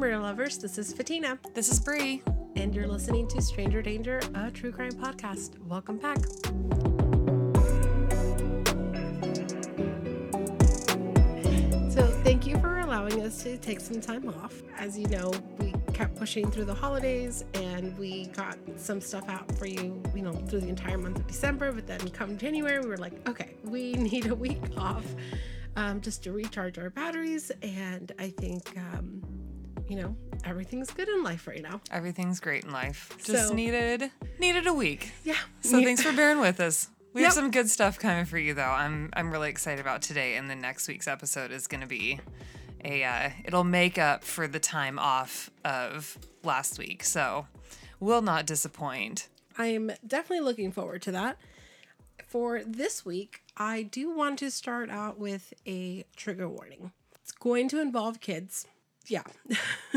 murder lovers. This is Fatina, This is Bree. and you're listening to Stranger Danger, a true crime podcast. Welcome back. So, thank you for allowing us to take some time off. As you know, we kept pushing through the holidays and we got some stuff out for you, you know, through the entire month of December. But then come January, we were like, okay, we need a week off um, just to recharge our batteries. And I think, um, you know, everything's good in life right now. Everything's great in life. Just So- needed needed a week. Yeah. So thanks for bearing with us. We have some good stuff coming for you though. I'm I'm really excited about today and the next week's episode is going to be a uh, it'll make up for the time off of last week. So will not disappoint. I'm definitely looking forward to that. For this week, I do want to start out with a trigger warning. It's going to involve kids. Yeah.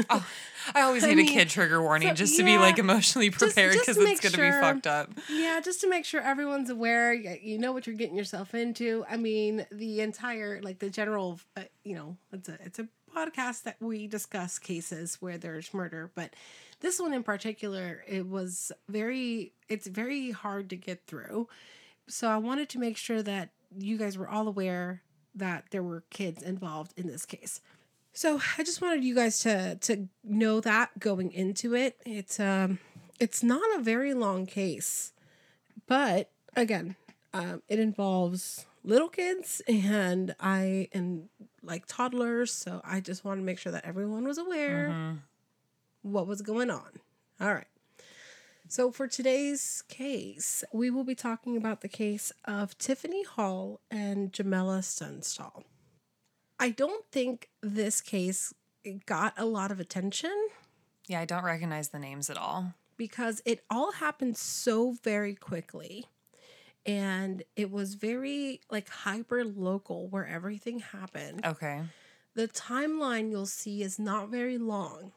I always I need mean, a kid trigger warning so- just to be like emotionally prepared because it's going to sure- be fucked up. yeah, just to make sure everyone's aware, you know what you're getting yourself into. I mean, the entire like the general, uh, you know, it's a it's a podcast that we discuss cases where there's murder, but this one in particular, it was very it's very hard to get through. So I wanted to make sure that you guys were all aware that there were kids involved in this case. So I just wanted you guys to to know that going into it. It's um it's not a very long case, but again, um, it involves little kids and I and like toddlers. So I just want to make sure that everyone was aware what was going on. All right. So for today's case, we will be talking about the case of Tiffany Hall and Jamela Tunstall. I don't think this case got a lot of attention Yeah, I don't recognize the names at all. because it all happened so very quickly and it was very like hyper local where everything happened. Okay. The timeline you'll see is not very long.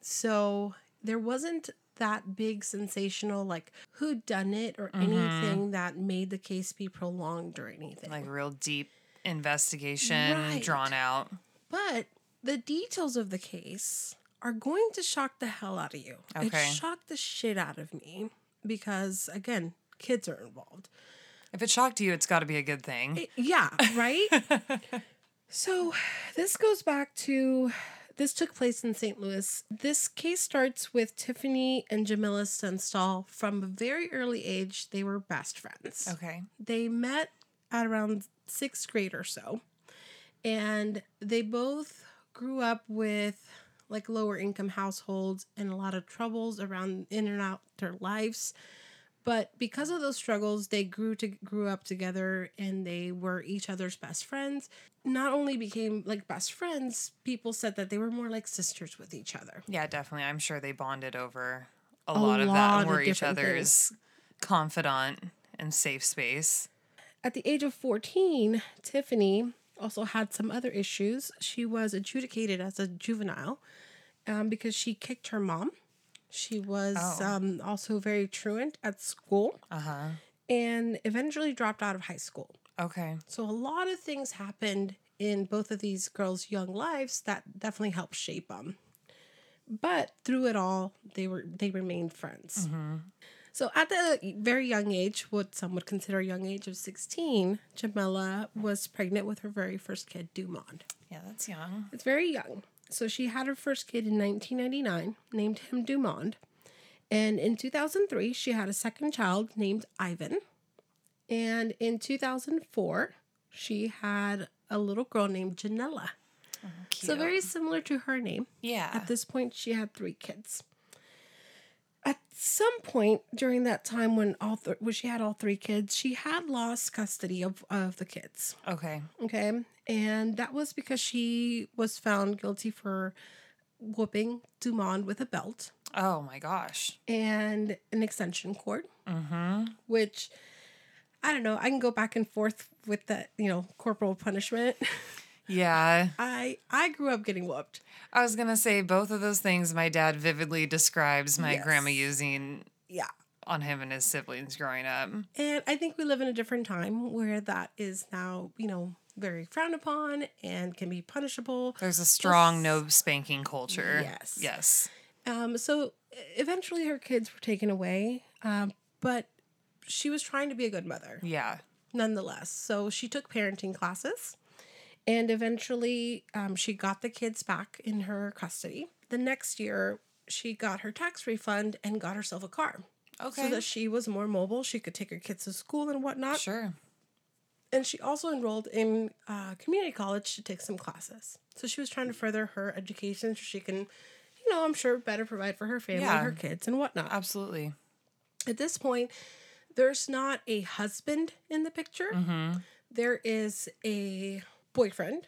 So there wasn't that big sensational like who done it or mm-hmm. anything that made the case be prolonged or anything. Like real deep investigation Right. drawn out. But the details of the case are going to shock the hell out of you. It shocked the shit out of me because, again, kids are involved. If it shocked you, it's got to be a good thing. It- yeah, right? so this goes back to this took place in St. Louis. This case starts with Tiffany and Jamila Tunstall from a very early age. They were best friends. Okay. They met at around sixth grade or so. And they both grew up with like lower income households and a lot of troubles around in and out their lives. But because of those struggles, they grew to grew up together and they were each other's best friends. Not only became like best friends, people said that they were more like sisters with each other. Yeah, definitely. I'm sure they bonded over a, A lot of that and were each other's confidant and safe space. At the age of 14, Tiffany also had some other issues. She was adjudicated as a juvenile um, because she kicked her mom. She was Oh. um, also very truant at school Uh huh. and eventually dropped out of high school. Okay. So a lot of things happened in both of these girls' young lives that definitely helped shape them. But through it all, they were they remained friends. So at the very young age, what some would consider a young age of 16, Jamela was pregnant with her very first kid, Dumond. Yeah, that's young. It's very young. So she had her first kid in 1999, named him Dumond. And in 2003, she had a second child named Ivan. And in 2004, she had a little girl named Janella. Oh, so very similar to her name. yeah. At this point, she had three kids. Some point during that time when all th- when she had all three kids, she had lost custody of, of the kids. okay. Okay. And that was because she was found guilty for whooping Dumond with a belt Oh my gosh. and an extension cord, Mm-hmm. which I don't know. I can go back and forth with that, you know, corporal punishment. Yeah. I I grew up getting whooped. I was gonna say both of those things my dad vividly describes my Yes. grandma using Yeah. on him and his siblings growing up. And I think we live in a different time where that is now, you know, very frowned upon and can be punishable. There's a strong no spanking culture. Yes. Yes. Um, so eventually her kids were taken away, um, but she was trying to be a good mother Yeah. nonetheless. So she took parenting classes and eventually um, she got the kids back in her custody. The next year, she got her tax refund and got herself a car. Okay. So that she was more mobile. She could take her kids to school and whatnot. sure. And she also enrolled in uh, community college to take some classes. So she was trying to further her education so she can, you know, I'm sure better provide for her family, Yeah. her kids, and whatnot. Absolutely. At this point, there's not a husband in the picture. There is a boyfriend.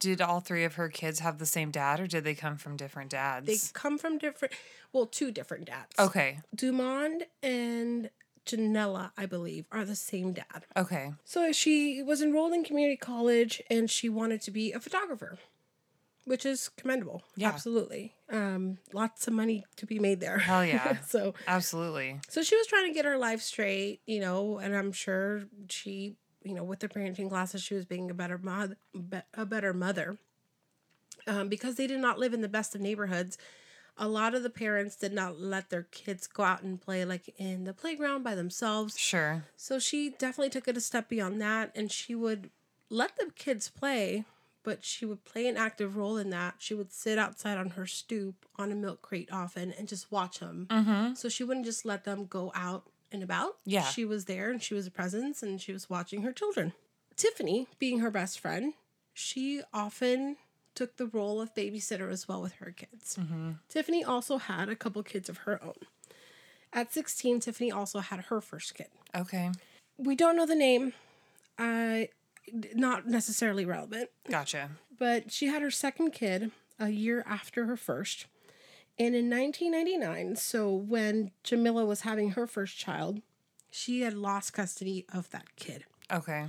Did all three of her kids have the same dad or did they come from different dads? They come from different, well, two different dads. okay. Dumond and Janella, I believe, are the same dad. Okay. So she was enrolled in community college and she wanted to be a photographer, which is commendable. Yeah. Absolutely. Um, lots of money to be made there. Hell yeah. so Absolutely. so she was trying to get her life straight, you know, and I'm sure she, you know, with the parenting classes, she was being a better mother, a better mother. Um, because they did not live in the best of neighborhoods, a lot of the parents did not let their kids go out and play like in the playground by themselves. Sure. So she definitely took it a step beyond that, and she would let the kids play, but she would play an active role in that. She would sit outside on her stoop on a milk crate often and just watch them. Mm-hmm. So she wouldn't just let them go out and about. Yeah. She was there and she was a presence and she was watching her children. Tiffany, being her best friend, she often took the role of babysitter as well with her kids. Mm-hmm. Tiffany also had a couple kids of her own. At 16, Tiffany also had her first kid. Okay. We don't know the name. Uh, not necessarily relevant, Gotcha. but she had her second kid a year after her first. And in 1999, so when Jamila was having her first child, she had lost custody of that kid. Okay.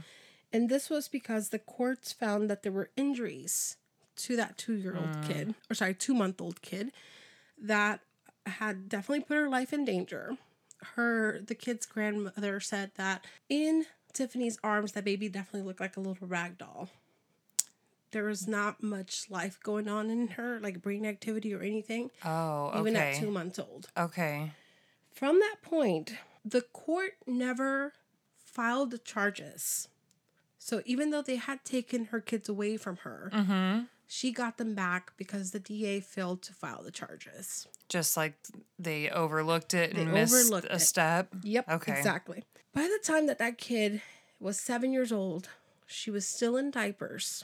And this was because the courts found that there were injuries to that two year old mm. kid, or sorry, two month old kid, that had definitely put her life in danger. Her, the kid's grandmother said that in Tiffany's arms, that baby definitely looked like a little rag doll. There was not much life going on in her, like brain activity or anything, Oh, even at two months old. Okay. From that point, the court never filed the charges. So even though they had taken her kids away from her, Mm-hmm. she got them back because the DA failed to file the charges. Just like they overlooked it They and missed overlooked a it. step. Yep, Okay. exactly. By the time that that kid was seven years old, she was still in diapers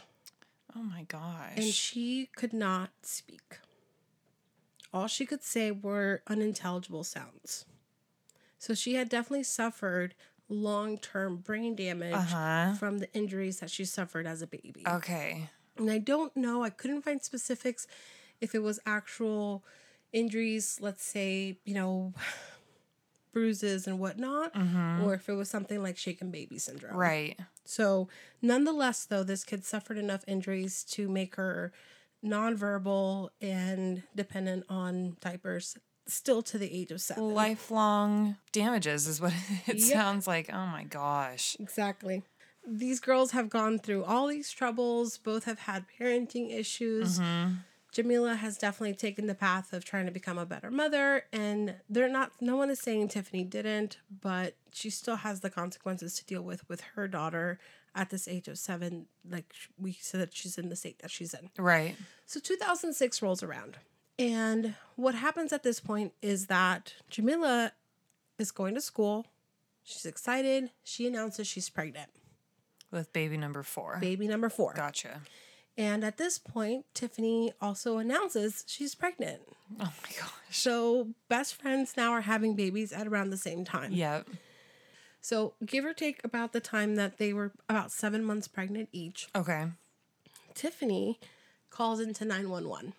Oh my gosh. and she could not speak. All she could say were unintelligible sounds. So she had definitely suffered long term brain damage uh-huh. from the injuries that she suffered as a baby. Okay. And I don't know, I couldn't find specifics if it was actual injuries, let's say, you know, bruises and whatnot, mm-hmm. or if it was something like shaken baby syndrome. Right. So, nonetheless, though, this kid suffered enough injuries to make her nonverbal and dependent on diapers still to the age of seven. Lifelong damages is what it Yep. sounds like. Oh my gosh. Exactly. These girls have gone through all these troubles, both have had parenting issues. Mm-hmm. Jamila has definitely taken the path of trying to become a better mother, and they're not, no one is saying Tiffany didn't, but she still has the consequences to deal with with her daughter at this age of seven. Like we said, that she's in the state that she's in. Right. So 2006 rolls around. And what happens at this point is that Jamila is going to school. She's excited. She announces she's pregnant. With baby number four. Baby number four. Gotcha. And at this point, Tiffany also announces she's pregnant. Oh my gosh. So best friends now are having babies at around the same time. Yep. So give or take about the time that they were about seven months pregnant each, Okay. Tiffany calls into 911.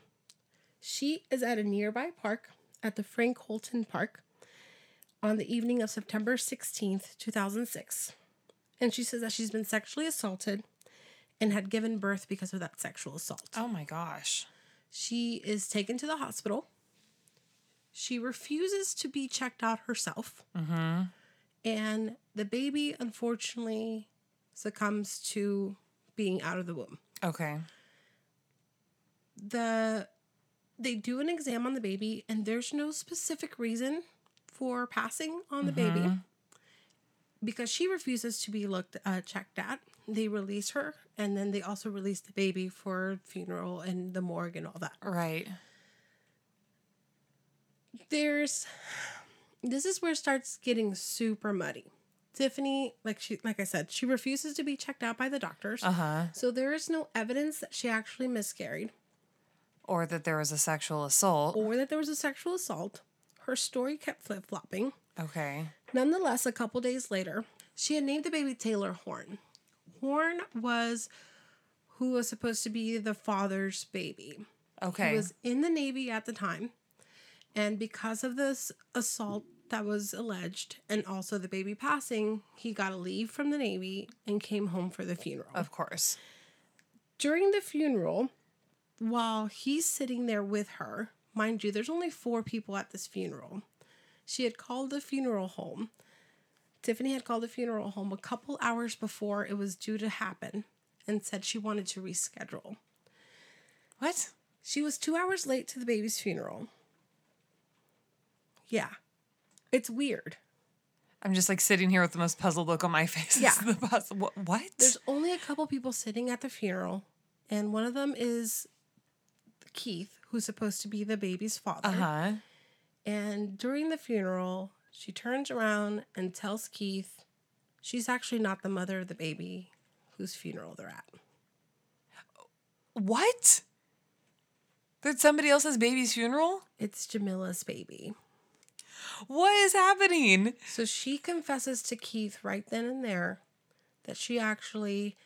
She is at a nearby park at the Frank Holten Park on the evening of September 16th, 2006. And she says that she's been sexually assaulted and had given birth because of that sexual assault. Oh my gosh. She is taken to the hospital. She refuses to be checked out herself. And the baby, unfortunately, succumbs to being out of the womb. Okay. The they do an exam on the baby and there's no specific reason for passing on the baby because she refuses to be looked uh, checked at. They release her and then they also release the baby for funeral and the morgue and all that. Right. there's this is where it starts getting super muddy. Tiffany, like she like I said, she refuses to be checked out by the doctors. Uh huh. So there is no evidence that she actually miscarried Or that there was a sexual assault. or that there was a sexual assault. Her story kept flip-flopping. Okay. Nonetheless, a couple days later, she had named the baby Taylor Horn. Horn was who was supposed to be the father's baby. Okay. He was in the Navy at the time. And because of this assault that was alleged and also the baby passing, he got a leave from the Navy and came home for the funeral. of course. During the funeral, while he's sitting there with her, mind you, there's only four people at this funeral. She had called the funeral home. Tiffany had called the funeral home a couple hours before it was due to happen and said she wanted to reschedule. What? She was two hours late to the baby's funeral. Yeah. It's weird. I'm just like sitting here with the most puzzled look on my face. Yeah. the what? There's only a couple people sitting at the funeral, and one of them is Keith, who's supposed to be the baby's father. Uh huh. And during the funeral, she turns around and tells Keith she's actually not the mother of the baby whose funeral they're at. What? That somebody else's baby's funeral? It's Jamila's baby. What is happening? So she confesses to Keith right then and there that she actually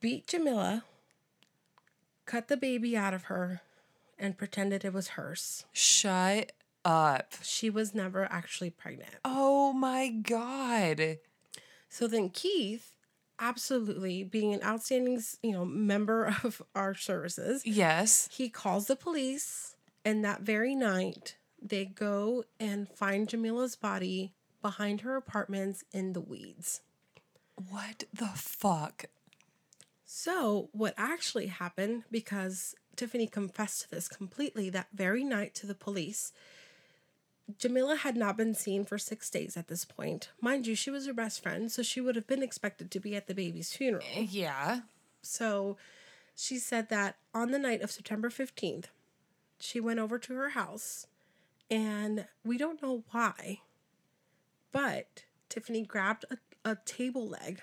beat Jamila, cut the baby out of her, and pretended it was hers. Shut up. She was never actually pregnant. Oh my god. So then Keith, absolutely being an outstanding, you know, member of our services, Yes. he calls the police and that very night they go and find Jamila's body behind her apartments in the weeds. What the fuck? So, what actually happened, because Tiffany confessed to this completely that very night to the police, Jamila had not been seen for six days at this point. Mind you, she was her best friend, so she would have been expected to be at the baby's funeral. Eh, yeah. So, she said that on the night of September 15th, she went over to her house, and we don't know why, but Tiffany grabbed a, a table leg,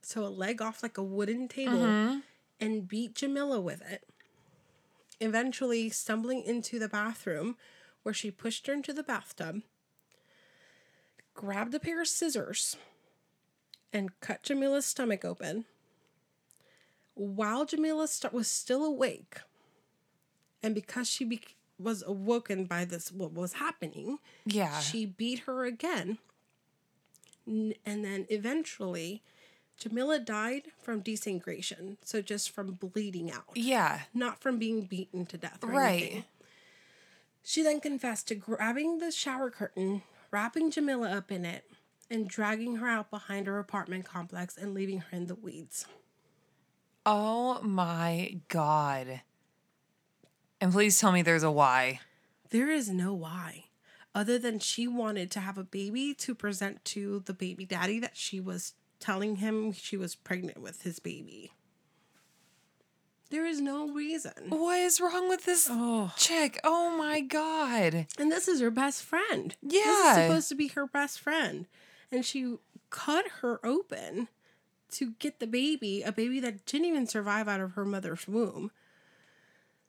so a leg off like a wooden table, mm-hmm. and beat Jamila with it. Eventually, stumbling into the bathroom where she pushed her into the bathtub, grabbed a pair of scissors, and cut Jamila's stomach open. While Jamila st- was still awake, and because she be- was awoken by this, what was happening, Yeah. she beat her again. N- And then eventually, Jamila died from desangration. So just from bleeding out, yeah. not from being beaten to death. Right. anything. She then confessed to grabbing the shower curtain, wrapping Jamila up in it, and dragging her out behind her apartment complex and leaving her in the weeds. Oh my god. And please tell me there's a why. There is no why, other than she wanted to have a baby to present to the baby daddy that she was telling him she was pregnant with his baby. There is no reason. What is wrong with this Oh. chick? Oh my god. And this is her best friend. Yeah. This is supposed to be her best friend. And she cut her open to get the baby, a baby that didn't even survive out of her mother's womb.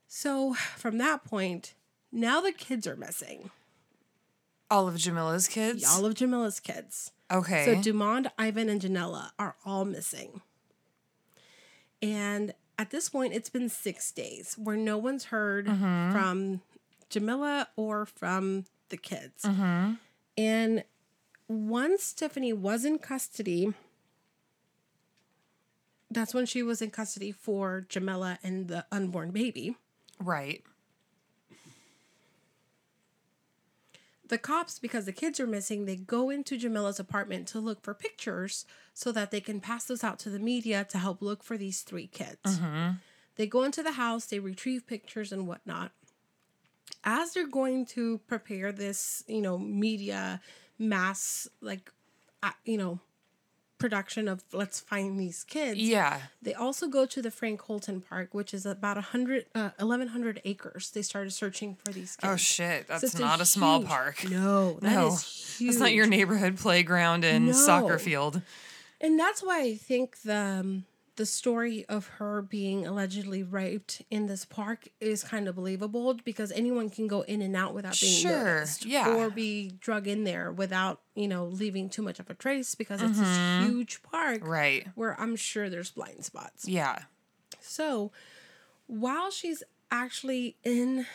So from that point, now the kids are missing. All of Jamila's kids? All of Jamila's kids. okay. So Dumond, Ivan, and Janella are all missing. And at this point, it's been six days where no one's heard mm-hmm. from Jamila or from the kids. Mm-hmm. And once Tiffany was in custody, that's when she was in custody for Jamila and the unborn baby. right. The cops, because the kids are missing, they go into Jamila's apartment to look for pictures so that they can pass those out to the media to help look for these three kids. Mm-hmm. They go into the house, they retrieve pictures and whatnot. As they're going to prepare this, you know, media mass, like, you know, production of let's find these kids. Yeah. They also go to the Frank Holten Park, which is about 100, uh, 1,100 acres. They started searching for these kids. Oh shit, that's So not a small huge- park. No, that is No, huge. It's not your neighborhood playground and soccer field. And that's why I think the um, the story of her being allegedly raped in this park is kind of believable because anyone can go in and out without being Sure, noticed, yeah. or be drug in there without you know leaving too much of a trace because it's Mm-hmm. this huge park Right. where I'm sure there's blind spots. Yeah. So while she's actually in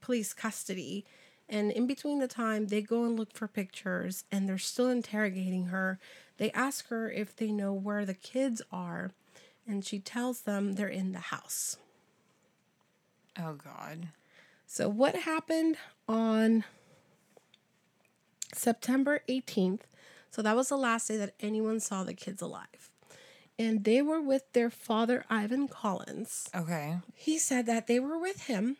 police custody, and in between the time they go and look for pictures and they're still interrogating her, they ask her if they know where the kids are, and she tells them they're in the house. Oh god. So, what happened on September 18th? So, that was the last day that anyone saw the kids alive. And they were with their father, Ivan Collins. Okay. He said that they were with him,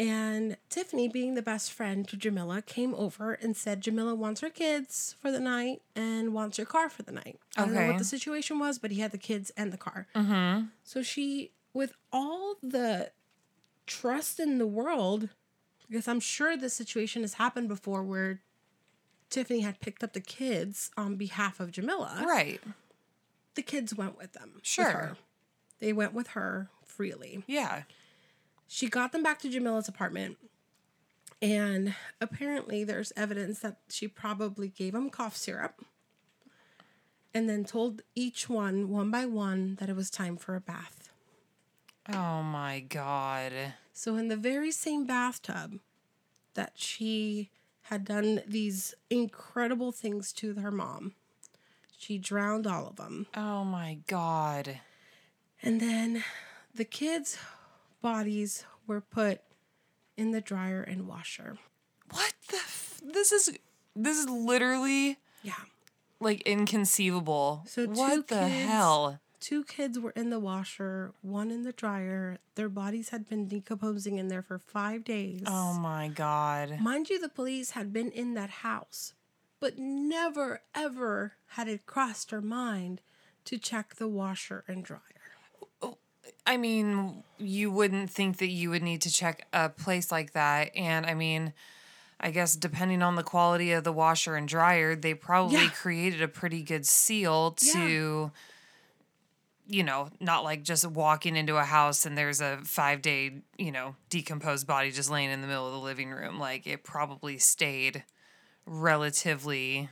and Tiffany, being the best friend to Jamila, came over and said Jamila wants her kids for the night and wants her car for the night. I don't know Okay. what the situation was, but he had the kids and the car. Mm-hmm. So she, with all the trust in the world, because I'm sure this situation has happened before where Tiffany had picked up the kids on behalf of Jamila Right. the kids went with them. with Sure. her. They went with her freely. Yeah. She got them back to Jamila's apartment. And apparently, there's evidence that she probably gave them cough syrup and then told each one, one by one, that it was time for a bath. Oh my god. So, in the very same bathtub that she had done these incredible things to her mom, she drowned all of them. Oh my god. And then the kids' bodies were put in the dryer and washer. What the f- This is this is literally Yeah. like inconceivable. So what the kids- hell? Two kids were in the washer, one in the dryer. Their bodies had been decomposing in there for five days. Oh my god. Mind you, the police had been in that house, but never, ever had it crossed her mind to check the washer and dryer. I mean, you wouldn't think that you would need to check a place like that. And I mean, I guess depending on the quality of the washer and dryer, they probably Yeah. created a pretty good seal to, you know, not like just walking into a house and there's a five day, you know, decomposed body just laying in the middle of the living room. Like it probably stayed relatively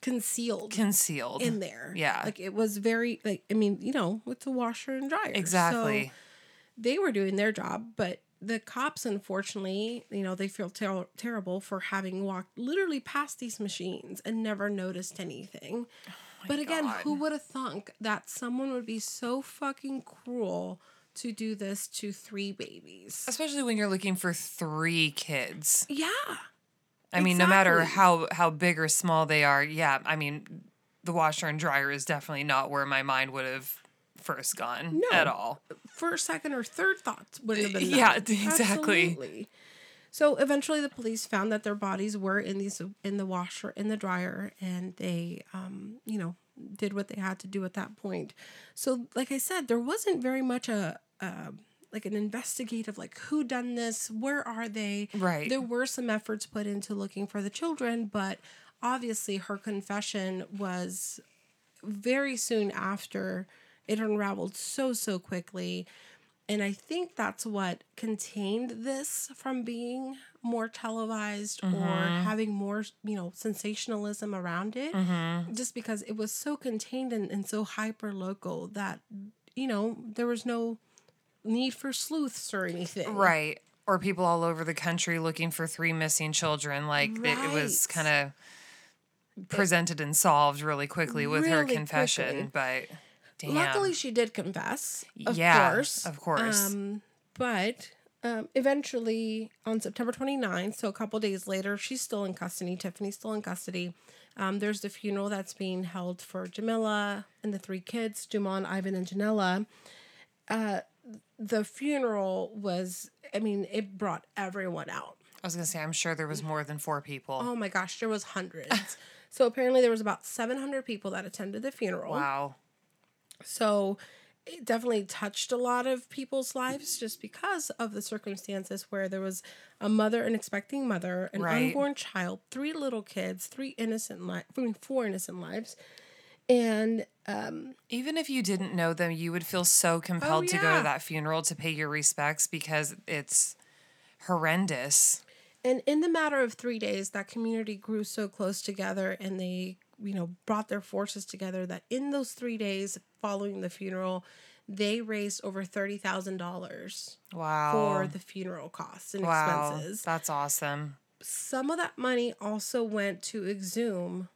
Concealed. concealed. in there. Yeah. Like it was very like I mean, you know, with the washer and dryer. exactly. So they were doing their job, but the cops unfortunately, you know, they feel ter- terrible for having walked literally past these machines and never noticed anything. Oh but again, God. who would have thunk that someone would be so fucking cruel to do this to three babies? Especially when you're looking for three kids. Yeah. I mean, no matter how how big or small they are, yeah. I mean, the washer and dryer is definitely not where my mind would have first gone No. at all. first, second, or third thoughts wouldn't have been. Yeah, that. exactly. Absolutely. So eventually, the police found that their bodies were in these in the washer in the dryer, and they, um, you know, did what they had to do at that point. So, like I said, there wasn't very much a. a like an investigative like who done this where are they? Right. there were some efforts put into looking for the children but obviously her confession was very soon after it unraveled so so quickly. And i think that's what contained this from being more televised or mm-hmm. having more you know sensationalism around it mm-hmm. just because it was so contained and, and so hyper local that you know there was no need for sleuths or anything Right. Or people all over the country looking for three missing children. Like it, it was kind of presented and solved really quickly with her Really confession. But damn. luckily she did confess of Yeah, course of course. um, but Um, eventually, on September 29th, so a couple days later, she's still in custody. Tiffany's still in custody. Um, there's the funeral that's being held for Jamila and the three kids, Dumont, Ivan, and Janella. Uh, the funeral was, I mean, it brought everyone out. I was gonna say, I'm sure there was more than four people. Oh my gosh, there was hundreds. so apparently there was about 700 people that attended the funeral. Wow. So it definitely touched a lot of people's lives just because of the circumstances where there was a mother, an expecting mother, an Right. unborn child, three little kids, three innocent lives, I mean, four innocent lives. And um, Even if you didn't know them, you would feel so compelled to go Oh, to that funeral to pay your respects because it's horrendous. and in the matter of three days, that community grew so close together and they, you know, brought their forces together that in those three days following the funeral, they raised over $30,000 Wow. for the funeral costs and wow. expenses. That's awesome. some of that money also went to exhume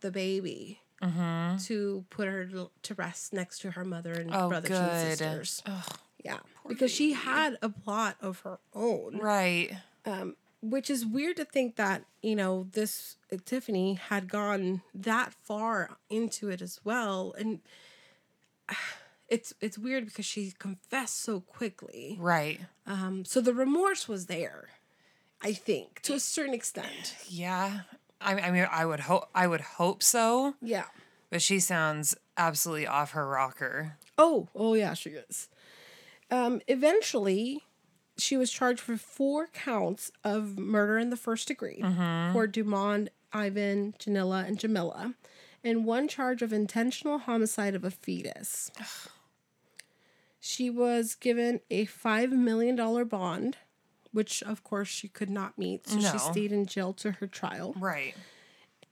the baby Mm-hmm. to put her to- rest next to her mother and Oh, brothers and sisters. Ugh, Yeah, because she had a plot of her own, right. um, which is weird to think that you know this uh, Tiffany had gone that far into it as well, and it's it's weird because she confessed so quickly. Right. Um, so the remorse was there, I think, to a certain extent. Yeah. I, I mean, I would hope. I would hope so. Yeah. But she sounds absolutely off her rocker. Oh, oh yeah, she is. Um, eventually, she was charged for four counts of murder in the first degree for Dumont, Ivan, Janilla, and Jamila, and one charge of intentional homicide of a fetus. she was given a five million dollar bond, which of course she could not meet, so No. she stayed in jail to her trial. Right.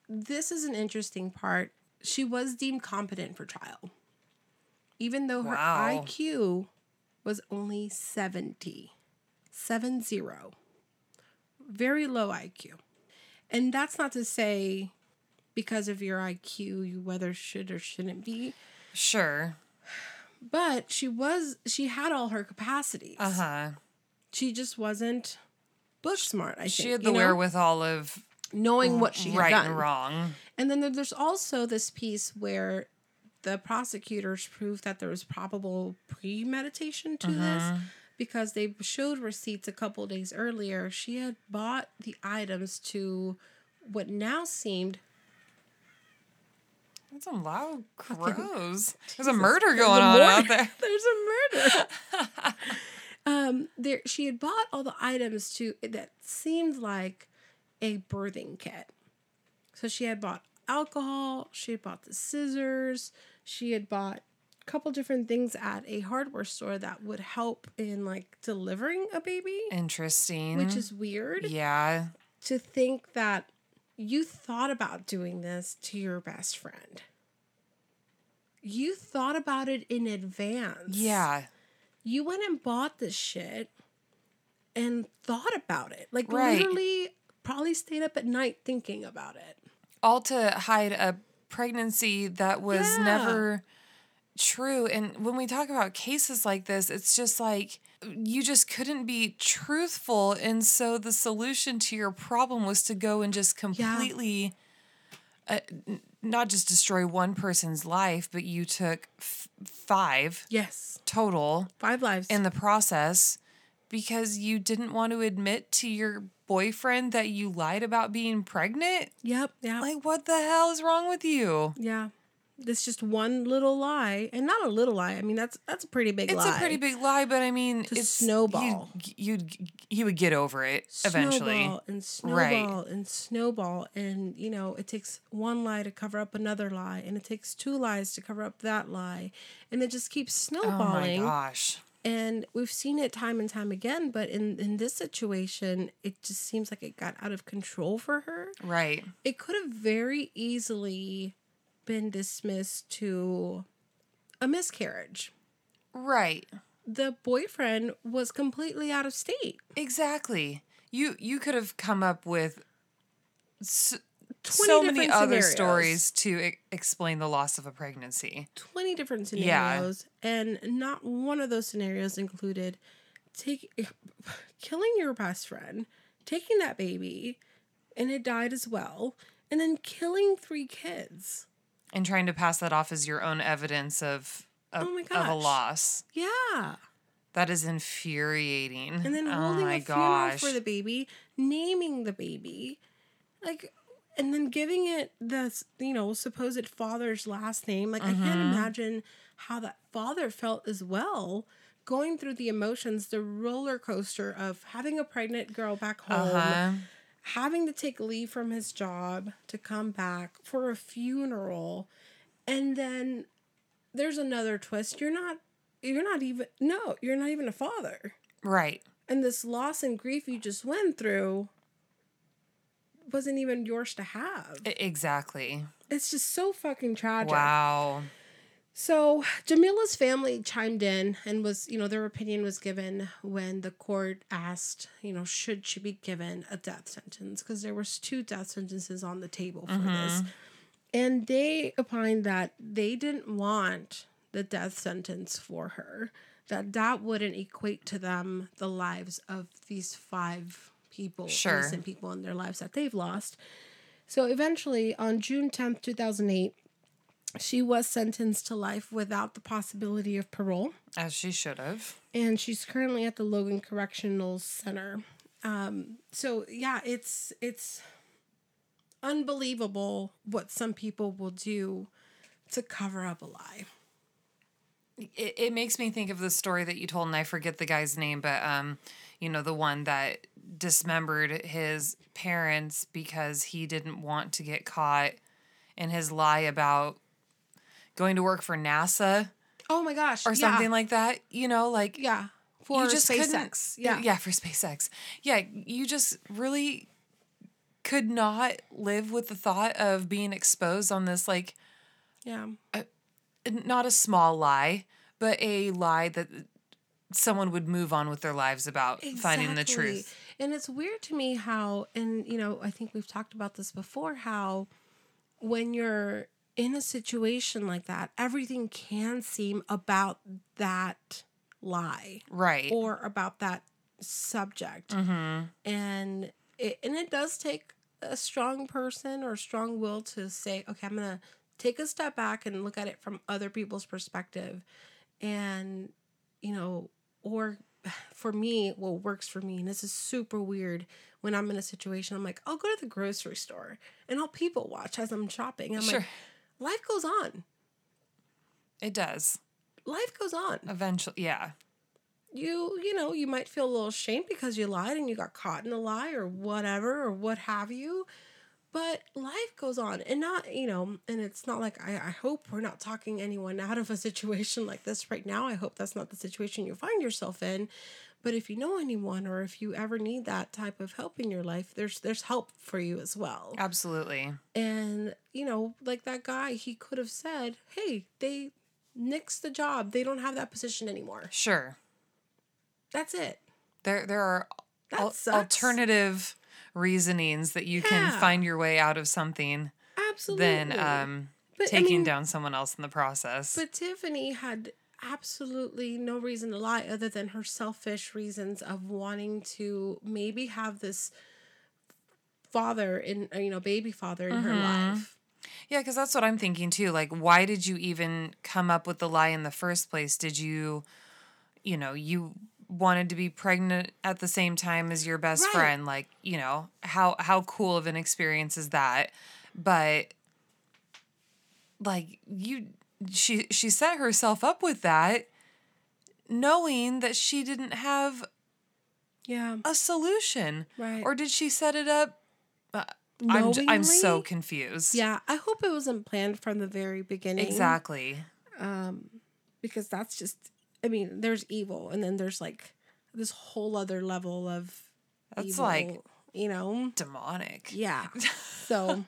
This is an interesting part. She was deemed competent for trial, even though her Wow. IQ was only 70. Seven zero. Very low IQ. And that's not to say because of your IQ, you whether should or shouldn't be. Sure. But she was, she had all her capacities. Uh huh. She just wasn't book smart, I think. She had you the know? wherewithal of knowing what she had right done. and wrong. And then there's also this piece where the prosecutors proved that there was probable premeditation to this mm-hmm. because they showed receipts a couple days earlier. She had bought the items to what now seemed That's some loud crows. There's a murder going a on out there. There's a murder. um, there she had bought all the items to that seemed like a birthing kit. So she had bought alcohol, she had bought the scissors, she had bought a couple different things at a hardware store that would help in like delivering a baby, Interesting. which is weird yeah. to think that you thought about doing this to your best friend. You thought about it in advance. Yeah. You went and bought this shit and thought about it. Like Right. literally probably stayed up at night thinking about it. All to hide a pregnancy that was Yeah. never true. And when we talk about cases like this, it's just like you just couldn't be truthful. And so the solution to your problem was to go and just completely. Uh, n- not just destroy one person's life, but you took f- five Yes. total Five lives. in the process because you didn't want to admit to your boyfriend that you lied about being pregnant? yep. Yeah. Like, what the hell is wrong with you? yeah. This just one little lie, and not a little lie. I mean, that's that's a pretty big lie. It's lie. a pretty big lie, but I mean, To it's snowball. You'd, you'd he would get over it eventually. snowball and snowball Right. and snowball and you know it takes one lie to cover up another lie and it takes two lies to cover up that lie and it just keeps Oh my snowballing gosh! and we've seen it time and time again but in in this situation it just seems like it got out of control for her Right? it could have very easily been dismissed to a miscarriage Right? the boyfriend was completely out of state Exactly. You you could have come up with s 20 so many other scenarios. stories to e- explain the loss of a pregnancy. 20 different Yeah. scenarios and not one of those scenarios included take killing your best friend, taking that baby, and it died as well, and then killing three kids. And trying to pass that off as your own evidence of of, Oh my of a loss. Yeah. That is infuriating. And then oh holding my a funeral for the baby, naming the baby, like, and then giving it the you know supposed father's last name. Like I can't Mm-hmm. imagine how that father felt as well, going through the emotions, the roller coaster of having a pregnant girl back home, uh-huh. Having to take leave from his job to come back for a funeral, and then there's another twist. You're not. You're not even no, you're not even a father Right. and this loss and grief you just went through wasn't even yours to have. Exactly. It's just so fucking tragic. Wow. So Jamila's family chimed in and was, you know, their opinion was given when the court asked, you know, should she be given a death sentence because there was two death sentences on the table for mm-hmm. this. And they opined that they didn't want the death sentence for her, that that wouldn't equate to them the lives of these five people, Sure. innocent people in their lives that they've lost. So eventually, on June 10th, 2008, she was sentenced to life without the possibility of parole As she should have. and she's currently at the Logan Correctional Center. Um, so yeah, it's it's unbelievable what some people will do to cover up a lie. It, it makes me think of the story that you told, and I forget the guy's name, but um, you know, the one that dismembered his parents because he didn't want to get caught in his lie about going to work for NASA Oh my gosh, or yeah, something like that. You know, like yeah for SpaceX. Yeah, yeah, for SpaceX. Yeah, you just really could not live with the thought of being exposed on this like yeah, not a small lie, but a lie that someone would move on with their lives about finding the truth. And it's weird to me how, and you know, I think we've talked about this before, how when you're in a situation like that, everything can seem about that lie Right. or about that subject. mm-hmm. And it, and it does take a strong person or strong will to say, okay, I'm going to take a step back and look at it from other people's perspective. And, you know, or for me, what works for me, and this is super weird when I'm in a situation, I'm like, I'll go to the grocery store and I'll people watch as I'm shopping. I'm Sure. like, life goes on. It does. Life goes on. Eventually, yeah. you you know you might feel a little ashamed because you lied and you got caught in a lie or whatever or what have you but life goes on and not you know and it's not like I, I hope we're not talking anyone out of a situation like this right now i hope that's not the situation you find yourself in but if you know anyone or if you ever need that type of help in your life there's there's help for you as well Absolutely. and you know like that guy he could have said hey they nixed the job they don't have that position anymore Sure. that's it There there are al- alternative reasonings that you can find your way out of something Absolutely. than um But, I taking mean, down someone else in the process. But Tiffany had absolutely no reason to lie other than her selfish reasons of wanting to maybe have this father in uh, you know baby father in her Mm-hmm. life. Yeah, because that's what I'm thinking too. Like, why did you even come up with the lie in the first place? Did you, you know, you wanted to be pregnant at the same time as your best Right. friend? Like, you know, how how cool of an experience is that? But like you, she she set herself up with that, knowing that she didn't have Yeah. a solution, Right. or did she set it up? Uh, I'm j- I'm so confused. Yeah, I hope it wasn't planned from the very beginning. Exactly. Um because that's just I mean, there's evil and then there's like this whole other level of That's evil, like you know. demonic. Yeah. So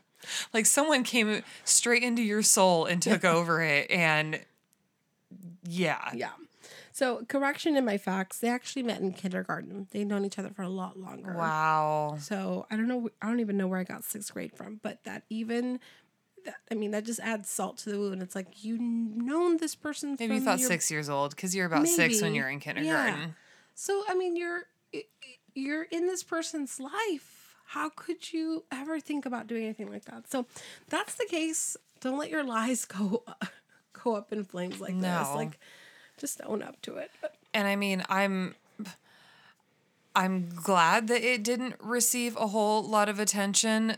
Like someone came straight into your soul and took over it and yeah. Yeah. So correction in my facts, they actually met in kindergarten. They'd known each other for a lot longer. Wow. So I don't know. I don't even know where I got sixth grade from, but that even, that, I mean, that just adds salt to the wound. It's like you known this person. Maybe you thought your- 6 years old cuz you're about 6 when you're in Yeah. kindergarten. So I mean, you're you're in this person's life. How could you ever think about doing anything like that? So that's the case. Don't let your lies go go up in flames like No. this. Like just own up to it. And I mean, I'm I'm glad that it didn't receive a whole lot of attention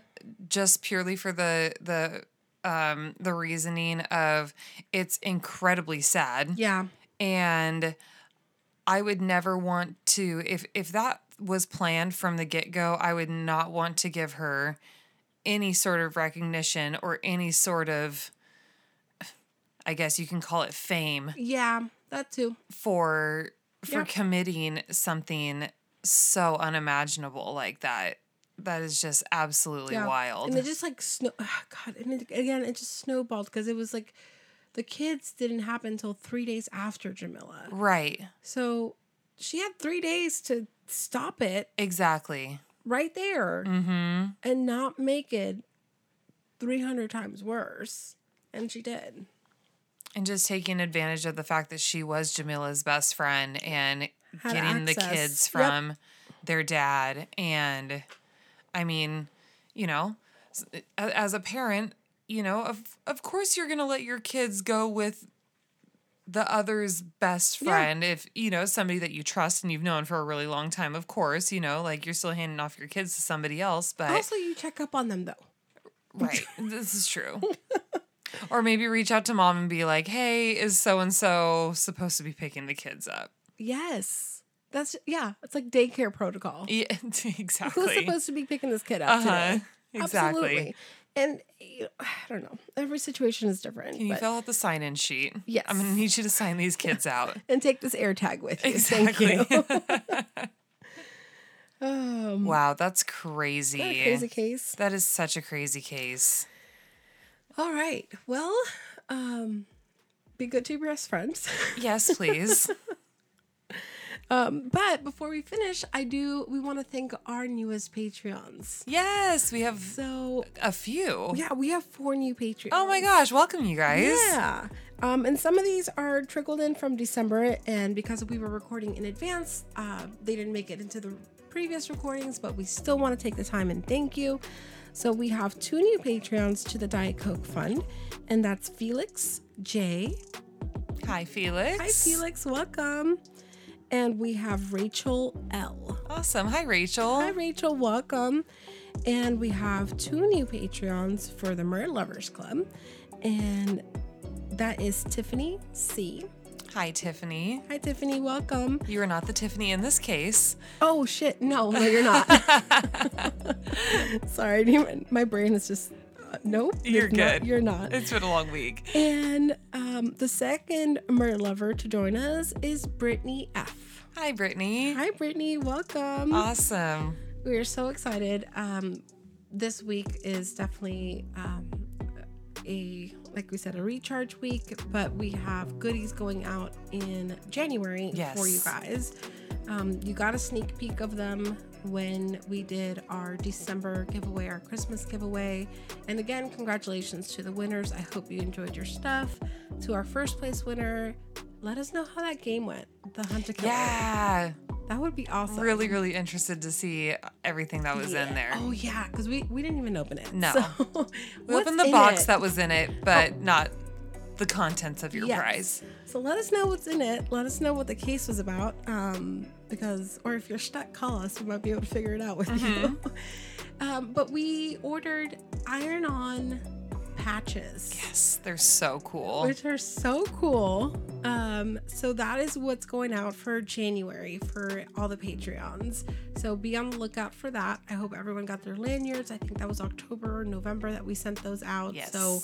just purely for the the um the reasoning of it's incredibly sad Yeah. and I would never want to if if that was planned from the get-go, I would not want to give her any sort of recognition or any sort of I guess you can call it fame Yeah, that too. for for Yep. committing something so unimaginable like that. That is just absolutely Yeah. wild. And it just like snow. ah, God, and it, again, it just snowballed because it was like the kids didn't happen until three days after Jamila. right. So she had three days to stop it Exactly. right there Mhm. and not make it 300 times worse. And she did. And just taking advantage of the fact that she was Jamila's best friend and Had getting the access. kids Yep. from their dad. And I mean, you know, as a parent, you know, of of course you're gonna let your kids go with the other's best Yeah. friend if you know somebody that you trust and you've known for a really long time of course you know like you're still handing off your kids to somebody else but Also, you check up on them though. Right. this is true. or maybe reach out to mom and be like, hey, is so and so supposed to be picking the kids up? Yes. That's, yeah, it's like daycare protocol. Yeah, exactly Who's supposed to be picking this kid up Uh-huh. today? Exactly. Absolutely. And you know, I don't know. Every situation is different. Can you fill out the sign in sheet? Yes. I'm going to need you to sign these kids out. and take this air tag with you. Exactly. Thank you. um, wow, that's crazy. what a crazy case. That is such a crazy case. All right. Well, um, be good to your best friends. Yes, please. Um, but before we finish, I do. We want to thank our newest Patreons. yes, we have So a few. yeah, we have four new Patreons. Oh my gosh, welcome you guys. Yeah. Um, and some of these are trickled in from December, and because we were recording in advance, uh, they didn't make it into the previous recordings, but we still want to take the time and thank you. So we have two new Patreons to the Diet Coke Fund, and that's Felix J. Hi, Felix. Hi, Felix. Welcome. And we have Rachel L. Awesome. Hi, Rachel. Hi, Rachel. Welcome. And we have two new Patreons for the Murder Lovers Club, and that is Tiffany C. Hi, Tiffany. Hi, Tiffany. Welcome. You are not the Tiffany in this case. Oh shit! No, no, you're not. Sorry, my brain is just uh, nope. You're good. you're not. It's been a long week. And um, the second murder lover to join us is Brittany F. Hi, Brittany. Hi, Brittany. Welcome. Awesome. We are so excited. Um, this week is definitely um, a, like we said, a recharge week, but we have goodies going out in January for you guys. Um, you got a sneak peek of them when we did our December giveaway, our Christmas giveaway. And again, congratulations to the winners. I hope you enjoyed your stuff. To our first place winner, let us know how that game went. The Hunt A Killer. Yeah. That would be awesome. Really, really interested to see everything that was in there. Oh yeah, because we we didn't even open it. No. So, we opened the box it? Oh. that was in it, but not the contents of your Yes. prize. So let us know what's in it. Let us know what the case was about. Um, because or if you're stuck, call us. We might be able to figure it out with Mm-hmm. you. um, but we ordered iron-on patches. Yes, they're so cool. Which are so cool. Um, so that is what's going out for January for all the Patreons. So be on the lookout for that. I hope everyone got their lanyards. I think that was October or November that we sent those out. Yes. So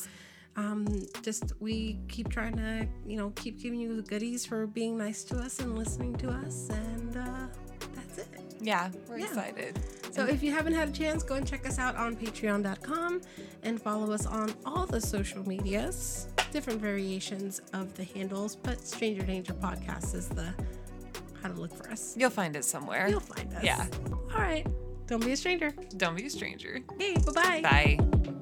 um, just we keep trying to, you know, keep giving you the goodies for being nice to us and listening to us. And uh, that's it. yeah, we're Yeah. excited. So if you haven't had a chance, go and check us out on patreon.com and follow us on all the social medias, different variations of the handles, but Stranger Danger Podcast is the how to look for us. You'll find it somewhere. You'll find us. Yeah. All right. Don't be a stranger. Don't be a stranger. Hey, bye-bye. Bye.